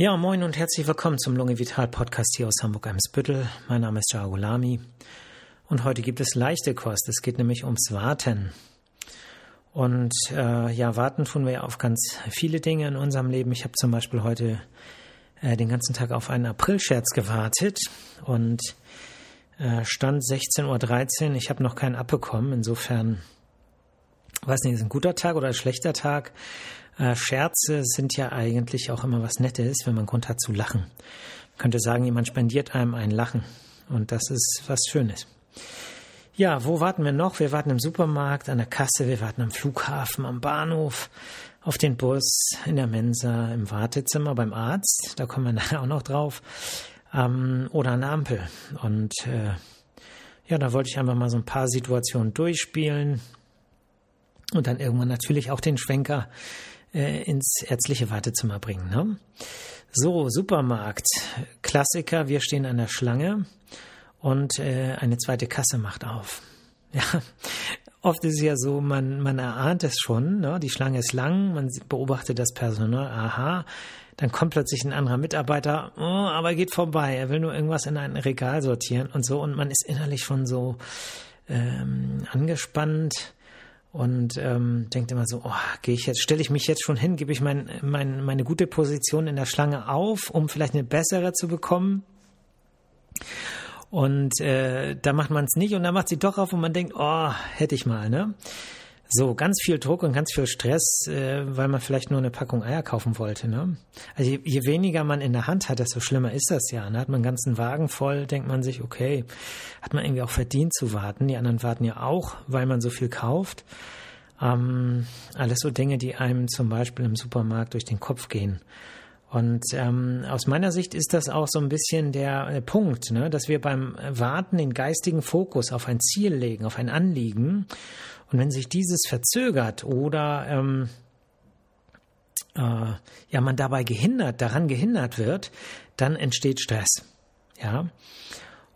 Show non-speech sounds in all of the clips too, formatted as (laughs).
Ja, moin und herzlich willkommen zum Lunge Vital Podcast hier aus Hamburg-Eimsbüttel. Mein Name ist Jagulami und heute gibt es leichte Kost. Es geht nämlich ums Warten. Und äh, ja, warten tun wir ja auf ganz viele Dinge in unserem Leben. Ich habe zum Beispiel heute äh, den ganzen Tag auf einen Aprilscherz gewartet und äh, stand 16.13 Uhr. Ich habe noch keinen abbekommen. Insofern, weiß nicht, ist ein guter Tag oder ein schlechter Tag. Äh, Scherze sind ja eigentlich auch immer was Nettes, wenn man Grund hat zu lachen. Man könnte sagen, jemand spendiert einem ein Lachen. Und das ist was Schönes. Ja, wo warten wir noch? Wir warten im Supermarkt, an der Kasse, wir warten am Flughafen, am Bahnhof, auf den Bus, in der Mensa, im Wartezimmer, beim Arzt, da kommen wir (laughs) nachher auch noch drauf, ähm, oder an der Ampel. Und äh, ja, da wollte ich einfach mal so ein paar Situationen durchspielen und dann irgendwann natürlich auch den Schwenker äh, ins ärztliche Wartezimmer bringen. Ne? So, Supermarkt, Klassiker, wir stehen an der Schlange und äh, eine zweite Kasse macht auf. (laughs) Ja, oft ist es ja so, man, man erahnt es schon, ne? die Schlange ist lang, man beobachtet das Personal, aha, dann kommt plötzlich ein anderer Mitarbeiter, oh, aber geht vorbei, er will nur irgendwas in ein Regal sortieren und so und man ist innerlich schon so ähm, angespannt und ähm, denkt immer so, oh, gehe ich jetzt, stelle ich mich jetzt schon hin, gebe ich mein, mein, meine gute Position in der Schlange auf, um vielleicht eine bessere zu bekommen. Und äh, da macht man es nicht und dann macht sie doch auf und man denkt, oh, hätte ich mal, ne? So, ganz viel Druck und ganz viel Stress, äh, weil man vielleicht nur eine Packung Eier kaufen wollte. Ne? Also je, je weniger man in der Hand hat, desto schlimmer ist das ja. Ne? Hat man einen ganzen Wagen voll, denkt man sich, okay, hat man irgendwie auch verdient zu warten. Die anderen warten ja auch, weil man so viel kauft. Ähm, alles so Dinge, die einem zum Beispiel im Supermarkt durch den Kopf gehen. Und ähm, aus meiner Sicht ist das auch so ein bisschen der äh, Punkt, ne, dass wir beim Warten den geistigen Fokus auf ein Ziel legen, auf ein Anliegen und wenn sich dieses verzögert oder ähm, äh, ja man dabei gehindert, daran gehindert wird, dann entsteht Stress. Ja.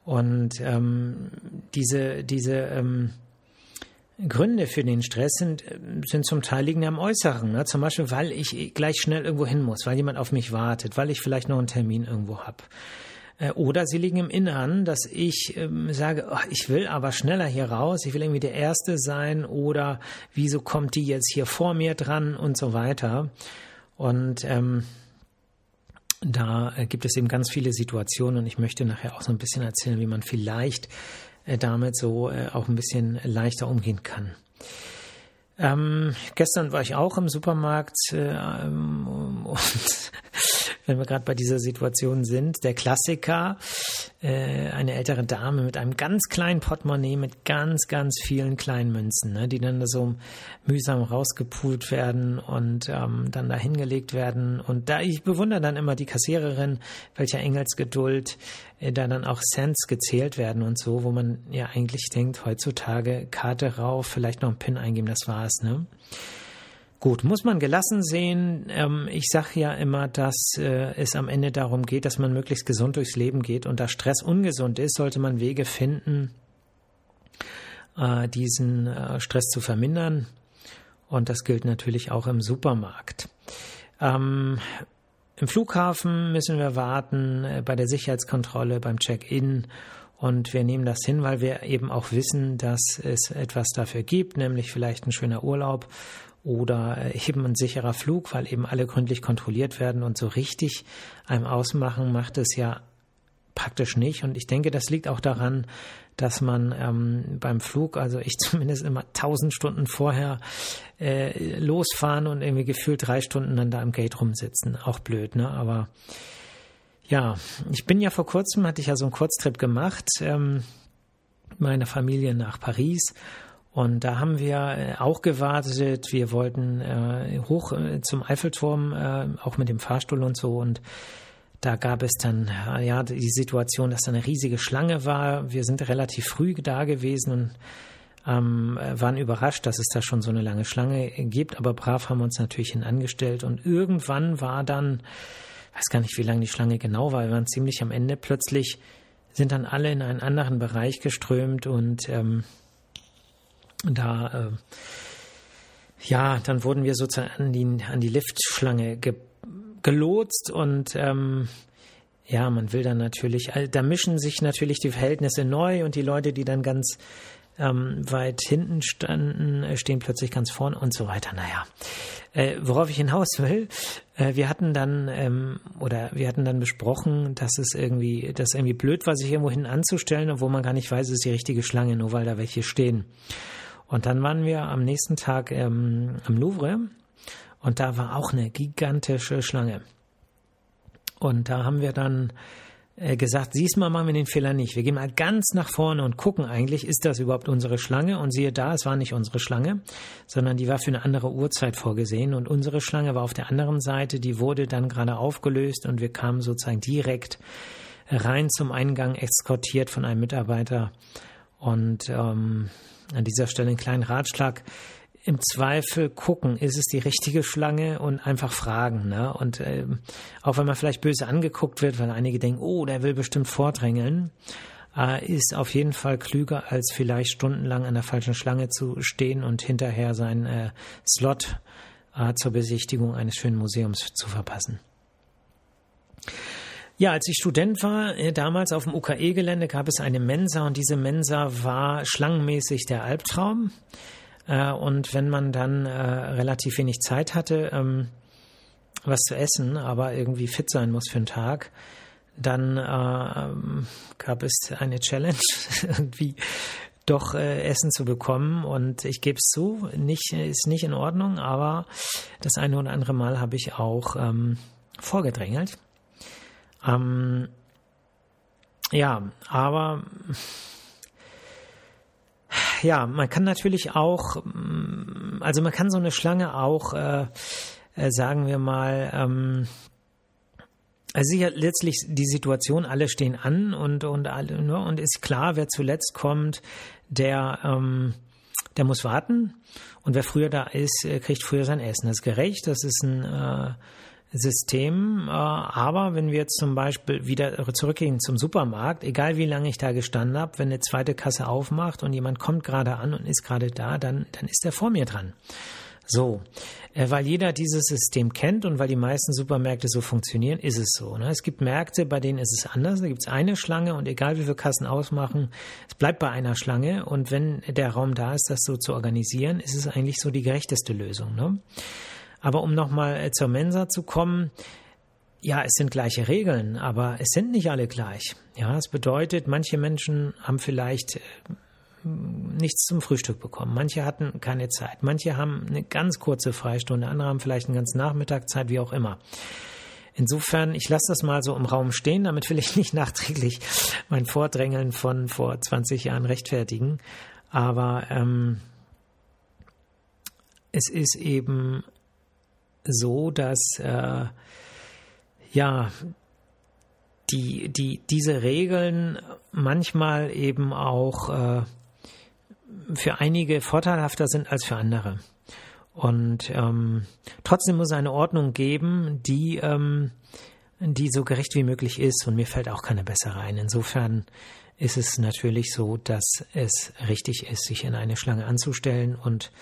Und ähm, diese, diese ähm, Gründe für den Stress sind, sind zum Teil liegen am Äußeren. Ne? Zum Beispiel, weil ich gleich schnell irgendwo hin muss, weil jemand auf mich wartet, weil ich vielleicht noch einen Termin irgendwo habe. Äh, oder sie liegen im Innern, dass ich ähm, sage, oh, ich will aber schneller hier raus, ich will irgendwie der Erste sein oder wieso kommt die jetzt hier vor mir dran und so weiter. Und ähm, da äh, gibt es eben ganz viele Situationen und ich möchte nachher auch so ein bisschen erzählen, wie man vielleicht äh, damit so äh, auch ein bisschen leichter umgehen kann. Ähm, gestern war ich auch im Supermarkt äh, ähm, (laughs) und wenn wir gerade bei dieser Situation sind, der Klassiker, äh, eine ältere Dame mit einem ganz kleinen Portemonnaie mit ganz, ganz vielen kleinen Münzen, ne, die dann so mühsam rausgepult werden und ähm, dann da hingelegt werden. Und da ich bewundere dann immer die Kassiererin, welcher Engelsgeduld äh, da dann auch Cents gezählt werden und so, wo man ja eigentlich denkt, heutzutage Karte rauf, vielleicht noch ein PIN eingeben, das war's, ne? Gut, muss man gelassen sehen. Ähm, ich sage ja immer, dass äh, es am Ende darum geht, dass man möglichst gesund durchs Leben geht. Und da Stress ungesund ist, sollte man Wege finden, äh, diesen äh, Stress zu vermindern. Und das gilt natürlich auch im Supermarkt. Ähm, Im Flughafen müssen wir warten, bei der Sicherheitskontrolle, beim Check-in. Und wir nehmen das hin, weil wir eben auch wissen, dass es etwas dafür gibt, nämlich vielleicht ein schöner Urlaub oder eben ein sicherer Flug, weil eben alle gründlich kontrolliert werden und so richtig einem ausmachen macht es ja praktisch nicht. Und ich denke, das liegt auch daran, dass man ähm, beim Flug, also ich (laughs) zumindest immer tausend Stunden vorher äh, losfahren und irgendwie gefühlt drei Stunden dann da im Gate rumsitzen. Auch blöd, ne? Aber ja, ich bin ja vor kurzem, hatte ich ja so einen Kurztrip gemacht, ähm, meine Familie nach Paris und da haben wir äh, auch gewartet. Wir wollten äh, hoch äh, zum Eiffelturm, äh, auch mit dem Fahrstuhl und so. Und da gab es dann äh, ja die Situation, dass da eine riesige Schlange war. Wir sind relativ früh da gewesen und ähm, waren überrascht, dass es da schon so eine lange Schlange gibt. Aber brav haben wir uns natürlich hinangestellt. Und irgendwann war dann, weiß gar nicht, wie lange die Schlange genau war. Wir waren ziemlich am Ende. Plötzlich sind dann alle in einen anderen Bereich geströmt und ähm, da, äh, ja, dann wurden wir sozusagen an die, an die Liftschlange ge gelotst und ähm, ja, man will dann natürlich, da mischen sich natürlich die Verhältnisse neu und die Leute, die dann ganz ähm, weit hinten standen, äh, stehen plötzlich ganz vorne und so weiter. Naja, äh, worauf ich hinaus will, äh, wir hatten dann ähm, oder wir hatten dann besprochen, dass es irgendwie, dass irgendwie blöd war, sich irgendwo hinten anzustellen, obwohl man gar nicht weiß, es ist die richtige Schlange, nur weil da welche stehen. Und dann waren wir am nächsten Tag ähm, am Louvre und da war auch eine gigantische Schlange. Und da haben wir dann äh, gesagt, diesmal machen wir den Fehler nicht. Wir gehen mal ganz nach vorne und gucken eigentlich, ist das überhaupt unsere Schlange? Und siehe da, es war nicht unsere Schlange, sondern die war für eine andere Uhrzeit vorgesehen. Und unsere Schlange war auf der anderen Seite, die wurde dann gerade aufgelöst und wir kamen sozusagen direkt rein zum Eingang, eskortiert von einem Mitarbeiter. Und ähm, an dieser Stelle einen kleinen Ratschlag im Zweifel gucken, ist es die richtige Schlange und einfach fragen. Ne? Und äh, auch wenn man vielleicht böse angeguckt wird, weil einige denken, oh, der will bestimmt vordrängeln, äh, ist auf jeden Fall klüger, als vielleicht stundenlang an der falschen Schlange zu stehen und hinterher seinen äh, Slot äh, zur Besichtigung eines schönen Museums zu verpassen. Ja, als ich Student war, äh, damals auf dem UKE-Gelände gab es eine Mensa und diese Mensa war schlangenmäßig der Albtraum. Äh, und wenn man dann äh, relativ wenig Zeit hatte, ähm, was zu essen, aber irgendwie fit sein muss für den Tag, dann gab es eine Challenge, (laughs) irgendwie doch Essen zu bekommen. Und ich gebe es zu, nicht, ist nicht in Ordnung, aber das eine oder andere Mal habe ich auch ähm, vorgedrängelt. Ähm, ja, aber ja, man kann natürlich auch, mm, also man kann so eine Schlange auch, äh, äh, sagen wir mal, ähm, also sicher letztlich die Situation, alle stehen an und und alle ne, und ist klar, wer zuletzt kommt, der ähm, der muss warten und wer früher da ist, äh, kriegt früher sein Essen. Das ist gerecht, das ist ein äh, System. Äh, aber wenn wir jetzt zum Beispiel wieder zurückgehen zum Supermarkt, egal wie lange ich da gestanden habe, wenn eine zweite Kasse aufmacht und jemand kommt gerade an und ist gerade da, dann, dann ist er vor mir dran. So, äh, weil jeder dieses System kennt und weil die meisten Supermärkte so funktionieren, ist es so. Ne? Es gibt Märkte, bei denen ist es anders. Da gibt es eine Schlange und egal wie viele Kassen ausmachen, es bleibt bei einer Schlange. Und wenn der Raum da ist, das so zu organisieren, ist es eigentlich so die gerechteste Lösung. Ne? Aber um nochmal äh, zur Mensa zu kommen, ja, es sind gleiche Regeln, aber es sind nicht alle gleich. Ja, es bedeutet, manche Menschen haben vielleicht äh, nichts zum Frühstück bekommen. Manche hatten keine Zeit. Manche haben eine ganz kurze Freistunde. Andere haben vielleicht einen ganzen Nachmittag Zeit, wie auch immer. Insofern, ich lasse das mal so im Raum stehen, damit will ich nicht (laughs) nachträglich mein Vordrängeln von vor 20 Jahren rechtfertigen. Aber ähm, es ist eben so, dass äh, ja die, die, diese Regeln manchmal eben auch äh, für einige vorteilhafter sind als für andere. Und ähm, trotzdem muss es eine Ordnung geben, die, ähm, die so gerecht wie möglich ist. Und mir fällt auch keine bessere ein. Insofern ist es natürlich so, dass es richtig ist, sich in eine Schlange anzustellen und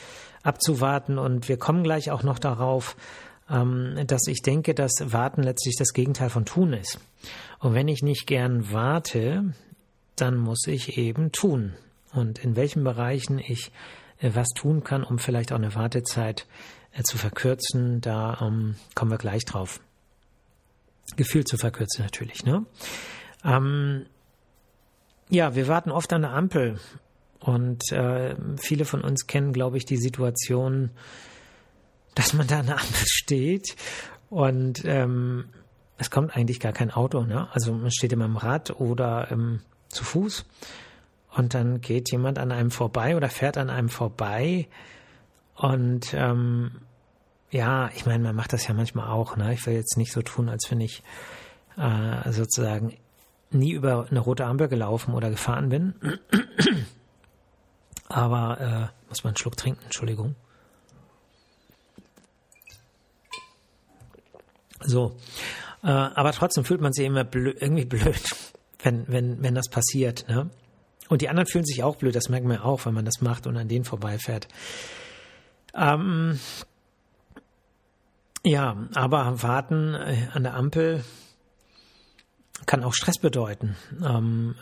abzuwarten. Und wir kommen gleich auch noch darauf, ähm, dass ich denke, dass Warten letztlich das Gegenteil von Tun ist. Und wenn ich nicht gern warte, dann muss ich eben tun. Und in welchen Bereichen ich äh, was tun kann, um vielleicht auch eine Wartezeit äh, zu verkürzen, da ähm, kommen wir gleich drauf. Gefühl zu verkürzen natürlich. Ne? Ähm, ja, wir warten oft an der Ampel und äh, viele von uns kennen, glaube ich, die Situation, dass man da an der Ampel steht und ähm, es kommt eigentlich gar kein Auto. Ne? Also man steht immer im Rad oder ähm, zu Fuß und dann geht jemand an einem vorbei oder fährt an einem vorbei und ähm, ja, ich meine, man macht das ja manchmal auch. Ne? Ich will jetzt nicht so tun, als wenn ich äh, sozusagen nie über eine rote Ampel gelaufen oder gefahren bin. Aber äh, muss man einen Schluck trinken, Entschuldigung. So. Äh, aber trotzdem fühlt man sich immer blöd, irgendwie (laughs) blöd, wenn, wenn, wenn das passiert. Ne? Und die anderen fühlen sich auch blöd, das merkt man auch, wenn man das macht und an denen vorbeifährt. Ähm, Ja, aber warten äh, an der Ampel kann auch Stress bedeuten. Ähm,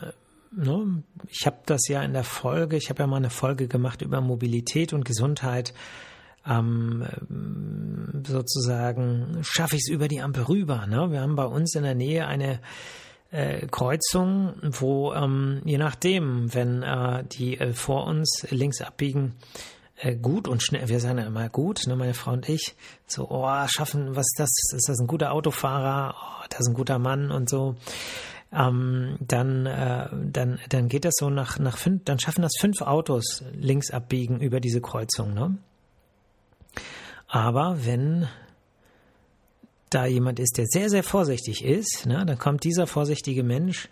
ne? Ich habe das ja in der Folge, ich habe ja mal eine Folge gemacht über Mobilität und Gesundheit. Ähm, sozusagen schaffe ich es über die Ampel rüber. Ne? Wir haben bei uns in der Nähe eine äh, Kreuzung, wo ähm, je nachdem, wenn äh, die äh, vor uns links abbiegen, äh, gut und schnell, wir sagen ja immer gut, ne, meine Frau und ich, so, oh, schaffen, was ist das? Ist das ein guter Autofahrer? Oh, das ist ein guter Mann und so. Ähm, dann, äh, dann, dann geht das so nach, nach fünf, dann schaffen das fünf Autos links abbiegen über diese Kreuzung, ne? Aber wenn da jemand ist, der sehr, sehr vorsichtig ist, ne, dann kommt dieser vorsichtige Mensch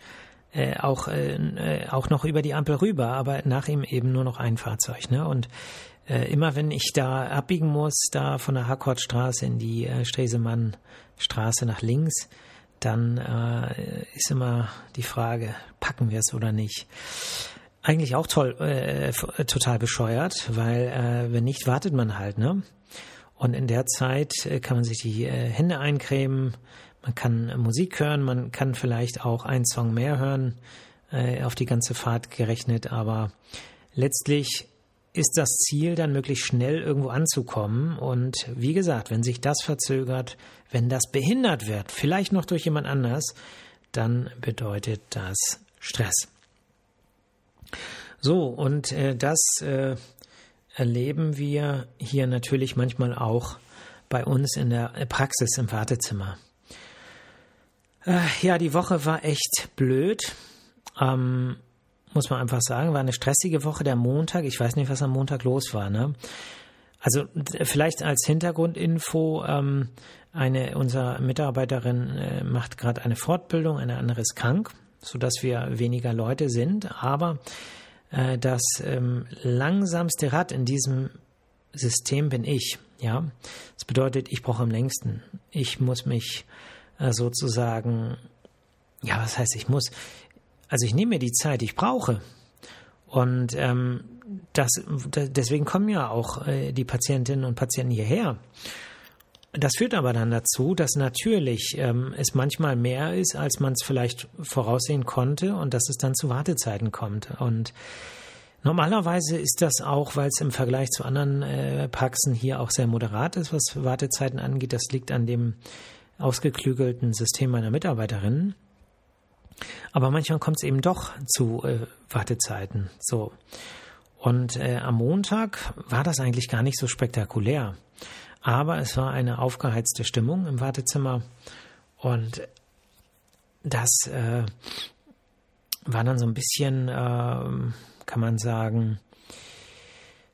äh, auch, äh, äh, auch noch über die Ampel rüber, aber nach ihm eben nur noch ein Fahrzeug. Ne? Und äh, immer wenn ich da abbiegen muss, da von der Harkortstraße in die äh, Stresemannstraße nach links, dann äh, ist immer die Frage, packen wir es oder nicht. Eigentlich auch toll, äh, total bescheuert, weil äh, wenn nicht, wartet man halt, ne? Und in der Zeit äh, kann man sich die äh, Hände eincremen, man kann Musik hören, man kann vielleicht auch einen Song mehr hören, äh, auf die ganze Fahrt gerechnet, aber letztlich ist das Ziel dann möglichst schnell irgendwo anzukommen. Und wie gesagt, wenn sich das verzögert, wenn das behindert wird, vielleicht noch durch jemand anders, dann bedeutet das Stress. So, und äh, das äh, erleben wir hier natürlich manchmal auch bei uns in der Praxis im Wartezimmer. Äh, ja, die Woche war echt blöd. Ähm, muss man einfach sagen, war eine stressige Woche. Der Montag, ich weiß nicht, was am Montag los war. Ne? Also vielleicht als Hintergrundinfo, ähm, eine unserer Mitarbeiterin äh, macht gerade eine Fortbildung, eine andere ist krank, sodass wir weniger Leute sind. Aber äh, das ähm, langsamste Rad in diesem System bin ich. Ja, das bedeutet, ich brauche am längsten. Ich muss mich äh, sozusagen, ja, was heißt, ich muss, also ich nehme mir die Zeit, die ich brauche. Und ähm, das, deswegen kommen ja auch äh, die Patientinnen und Patienten hierher. Das führt aber dann dazu, dass natürlich ähm, es manchmal mehr ist, als man es vielleicht voraussehen konnte und dass es dann zu Wartezeiten kommt. Und normalerweise ist das auch, weil es im Vergleich zu anderen äh, Praxen hier auch sehr moderat ist, was Wartezeiten angeht. Das liegt an dem ausgeklügelten System meiner Mitarbeiterinnen. Aber manchmal kommt es eben doch zu äh, Wartezeiten. So. Und äh, am Montag war das eigentlich gar nicht so spektakulär. Aber es war eine aufgeheizte Stimmung im Wartezimmer und das äh, war dann so ein bisschen, äh, kann man sagen,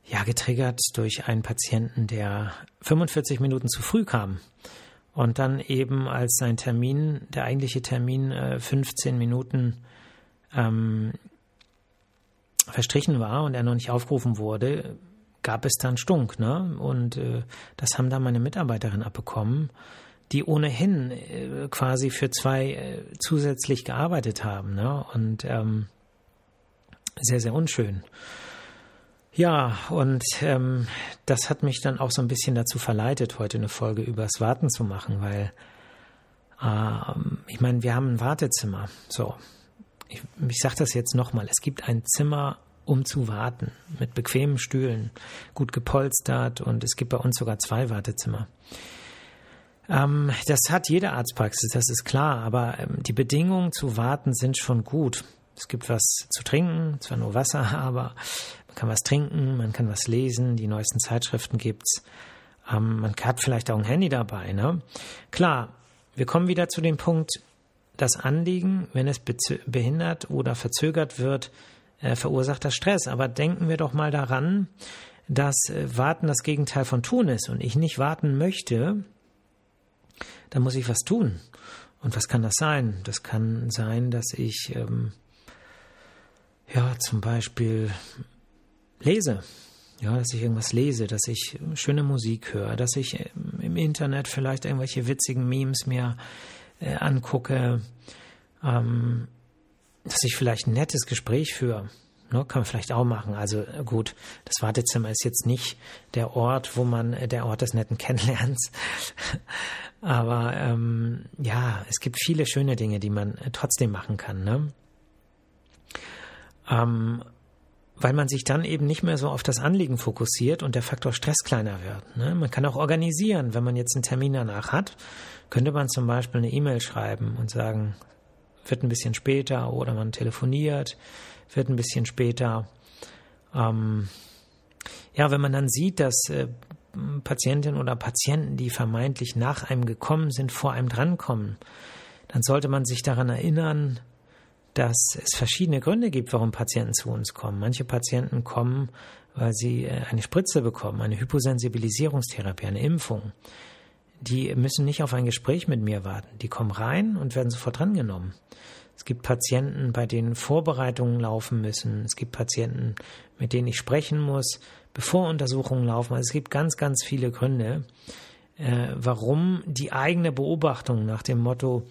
ja, getriggert durch einen Patienten, der 45 Minuten zu früh kam und dann eben als sein Termin, der eigentliche Termin, äh, 15 Minuten ähm, verstrichen war und er noch nicht aufgerufen wurde, gab es dann Stunk, ne? Und äh, das haben dann meine Mitarbeiterin abbekommen, die ohnehin äh, quasi für zwei äh, zusätzlich gearbeitet haben, ne? Und ähm, sehr, sehr unschön. Ja, und ähm, das hat mich dann auch so ein bisschen dazu verleitet, heute eine Folge übers Warten zu machen, weil ähm, ich meine, wir haben ein Wartezimmer. So, ich, ich sage das jetzt nochmal, es gibt ein Zimmer um zu warten, mit bequemen Stühlen, gut gepolstert und es gibt bei uns sogar zwei Wartezimmer. Ähm, das hat jede Arztpraxis, das ist klar, aber ähm, die Bedingungen zu warten sind schon gut. Es gibt was zu trinken, zwar nur Wasser, (laughs) aber man kann was trinken, man kann was lesen, die neuesten Zeitschriften gibt's. Ähm, man hat vielleicht auch ein Handy dabei. Ne? Klar, wir kommen wieder zu dem Punkt, das Anliegen, wenn es behindert oder verzögert wird, äh, verursacht das Stress. Aber denken wir doch mal daran, dass äh, Warten das Gegenteil von tun ist und ich nicht warten möchte, dann muss ich was tun. Und was kann das sein? Das kann sein, dass ich ähm, ja zum Beispiel lese. Ja, dass ich irgendwas lese, dass ich schöne Musik höre, dass ich ähm, im Internet vielleicht irgendwelche witzigen Memes mir äh, angucke, ähm, dass ich vielleicht ein nettes Gespräch führe. Ne, kann man vielleicht auch machen. Also gut, das Wartezimmer ist jetzt nicht der Ort, wo man der Ort des netten (laughs) Kennenlernens. Aber ähm, ja, es gibt viele schöne Dinge, die man trotzdem machen kann. Ne? Ähm, weil man sich dann eben nicht mehr so auf das Anliegen fokussiert und der Faktor Stress kleiner wird. Ne? Man kann auch organisieren, wenn man jetzt einen Termin danach hat, könnte man zum Beispiel eine E-Mail schreiben und sagen, wird ein bisschen später oder man telefoniert, wird ein bisschen später. Ähm, ja, wenn man dann sieht, dass äh, Patientinnen oder Patienten, die vermeintlich nach einem gekommen sind, vor einem drankommen, dann sollte man sich daran erinnern, dass es verschiedene Gründe gibt, warum Patienten zu uns kommen. Manche Patienten kommen, weil sie äh, eine Spritze bekommen, eine Hyposensibilisierungstherapie, eine Impfung. Die müssen nicht auf ein Gespräch mit mir warten. Die kommen rein und werden sofort drangenommen. Es gibt Patienten, bei denen Vorbereitungen laufen müssen. Es gibt Patienten, mit denen ich sprechen muss, bevor Untersuchungen laufen. Also es gibt ganz, ganz viele Gründe, äh, warum die eigene Beobachtung nach dem Motto,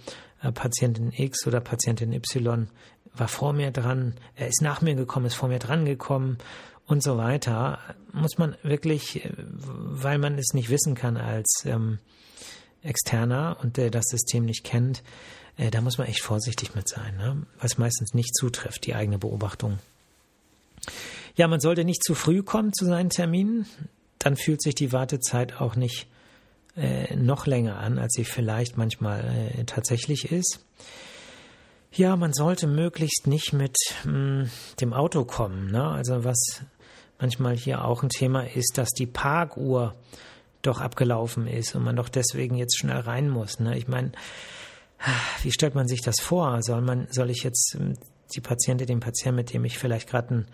Patientin X oder Patientin Y war vor mir dran, er ist nach mir gekommen, ist vor mir dran gekommen und so weiter, muss man wirklich, äh, weil man es nicht wissen kann als ähm, Externer und der das System nicht kennt, äh, da muss man echt vorsichtig mit sein, ne? was meistens nicht zutrifft, die eigene Beobachtung. Ja, man sollte nicht zu früh kommen zu seinen Terminen, dann fühlt sich die Wartezeit auch nicht äh, noch länger an, als sie vielleicht manchmal äh, tatsächlich ist. Ja, man sollte möglichst nicht mit mh, hm, dem Auto kommen. Ne? Also was manchmal hier auch ein Thema ist, dass die Parkuhr doch abgelaufen ist und man doch deswegen jetzt schnell rein muss. Ne? Ich meine, wie stellt man sich das vor? Soll man, soll ich jetzt hm, die Patientin, den Patienten, mit dem ich vielleicht gerade ein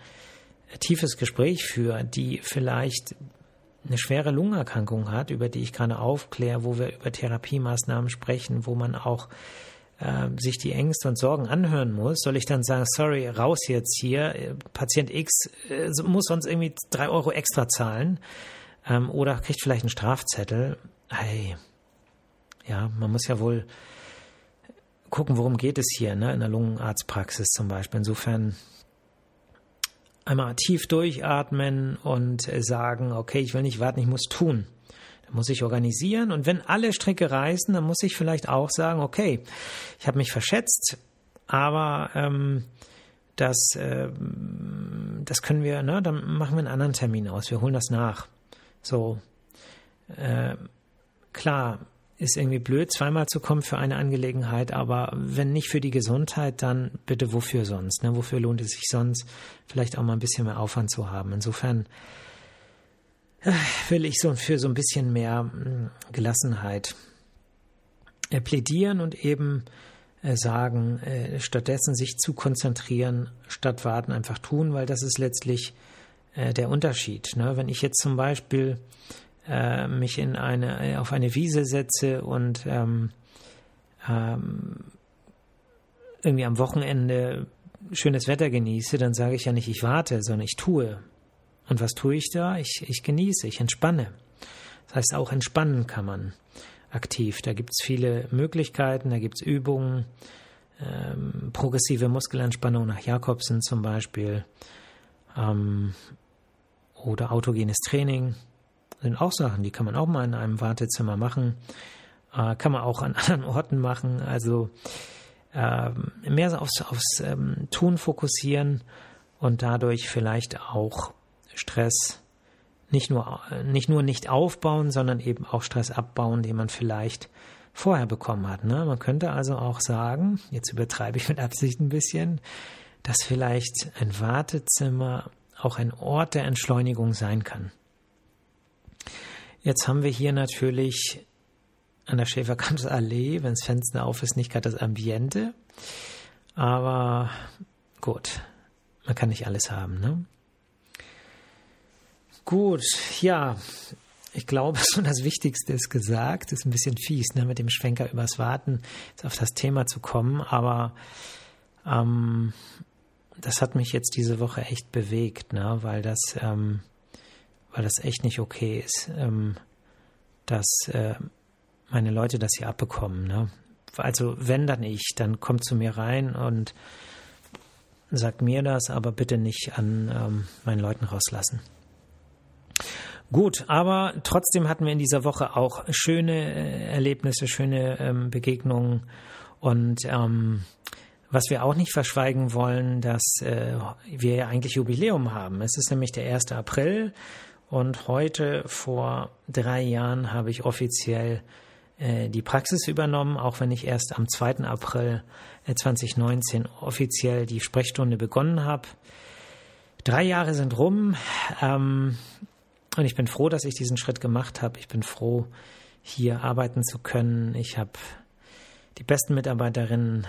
äh, tiefes Gespräch führe, die vielleicht eine schwere Lungenerkrankung hat, über die ich gerade aufkläre, wo wir über Therapiemaßnahmen sprechen, wo man auch äh, sich die Ängste und Sorgen anhören muss, soll ich dann sagen, sorry, raus jetzt hier, Patient X äh, muss sonst irgendwie drei Euro extra zahlen ähm, oder kriegt vielleicht einen Strafzettel. Hey, ja, man muss ja wohl gucken, worum geht es hier, ne, in der Lungenarztpraxis zum Beispiel. Insofern einmal tief durchatmen und äh, sagen, okay, ich will nicht warten, ich muss tun. Da muss ich organisieren und wenn alle Stricke reißen, dann muss ich vielleicht auch sagen, okay, ich habe mich verschätzt, aber ähm, das, äh, das können wir, ne, dann machen wir einen anderen Termin aus, wir holen das nach. So, äh, klar, ist irgendwie blöd, zweimal zu kommen für eine Angelegenheit, aber wenn nicht für die Gesundheit, dann bitte wofür sonst? Ne? Wofür lohnt es sich sonst, vielleicht auch mal ein bisschen mehr Aufwand zu haben? Insofern äh, will ich so für so ein bisschen mehr hm, Gelassenheit äh, plädieren und eben äh, sagen, stattdessen sich zu konzentrieren, statt warten, einfach tun, weil das ist letztlich der Unterschied. Ne? Wenn ich jetzt zum Beispiel äh, mich in eine, auf eine Wiese setze und ähm, ähm, irgendwie am Wochenende schönes Wetter genieße, dann sage ich ja nicht, ich warte, sondern ich tue. Und was tue ich da? Ich, ich genieße, ich entspanne. Das heißt, auch entspannen kann man aktiv. Da gibt es viele Möglichkeiten, da gibt es Übungen, ähm, progressive Muskelentspannung nach Jakobsen zum Beispiel ähm, oder autogenes Training sind auch Sachen, die kann man auch mal in einem Wartezimmer machen, äh, kann man auch an (laughs) anderen Orten machen. Also äh, mehr aufs, aufs ähm, Tun fokussieren und dadurch vielleicht auch Stress nicht nur, nicht nur nicht aufbauen, sondern eben auch Stress abbauen, den man vielleicht vorher bekommen hat. Ne? Man könnte also auch sagen, jetzt übertreibe ich mit Absicht ein bisschen, dass vielleicht ein Wartezimmer auch ein Ort der Entschleunigung sein kann. Jetzt haben wir hier natürlich an der Schäferkampsallee, wenn das Fenster auf ist, nicht gerade das Ambiente. Aber gut, man kann nicht alles haben, ne? Gut, ja, ich glaube, (laughs) so das Wichtigste ist gesagt. Ist ein bisschen fies, ne, mit dem Schwenker übers Warten auf das Thema zu kommen, aber ähm, das hat mich jetzt diese Woche echt bewegt, ne, weil das ähm, weil das echt nicht okay ist, ähm, dass äh, meine Leute das hier abbekommen. Ne? Also wenn dann ich, dann kommt zu mir rein und sagt mir das, aber bitte nicht an ähm, meinen Leuten rauslassen. Gut, aber trotzdem hatten wir in dieser Woche auch schöne äh, Erlebnisse, schöne ähm, Begegnungen und ähm, was wir auch nicht verschweigen wollen, dass äh, wir ja eigentlich Jubiläum haben. Es ist nämlich der 1. April und heute vor drei Jahren habe ich offiziell äh, die Praxis übernommen, auch wenn ich erst am 2. April 2019 äh, offiziell die Sprechstunde begonnen habe. Drei Jahre sind rum ähm, und ich bin froh, dass ich diesen Schritt gemacht habe. Ich bin froh, hier arbeiten zu können. Ich habe die besten Mitarbeiterinnen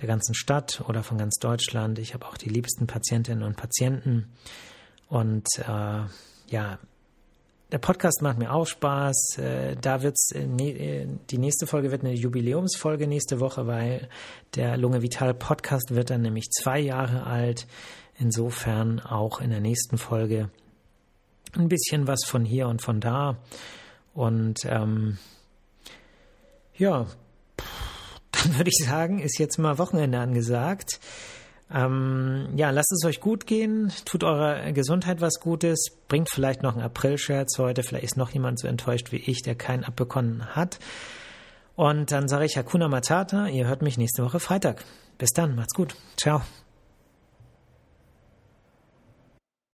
der ganzen Stadt oder von ganz Deutschland. Ich habe auch die liebsten Patientinnen und Patienten. Und äh, ja, der Podcast macht mir auch Spaß. Äh, da wird's äh, ne, äh, die nächste Folge wird eine Jubiläumsfolge nächste Woche, weil der Lunge Vital Podcast wird dann nämlich zwei Jahre alt. Insofern auch in der nächsten Folge ein bisschen was von hier und von da. Und ähm, ja, dann würde ich sagen, ist jetzt mal Wochenende angesagt. Ähm, ja, lasst es euch gut gehen, tut eurer Gesundheit was Gutes, bringt vielleicht noch einen April-Scherz heute, vielleicht ist noch jemand so enttäuscht wie ich, der keinen abbekommen hat. Und dann sage ich Hakuna Matata, ihr hört mich nächste Woche Freitag. Bis dann, macht's gut. Ciao.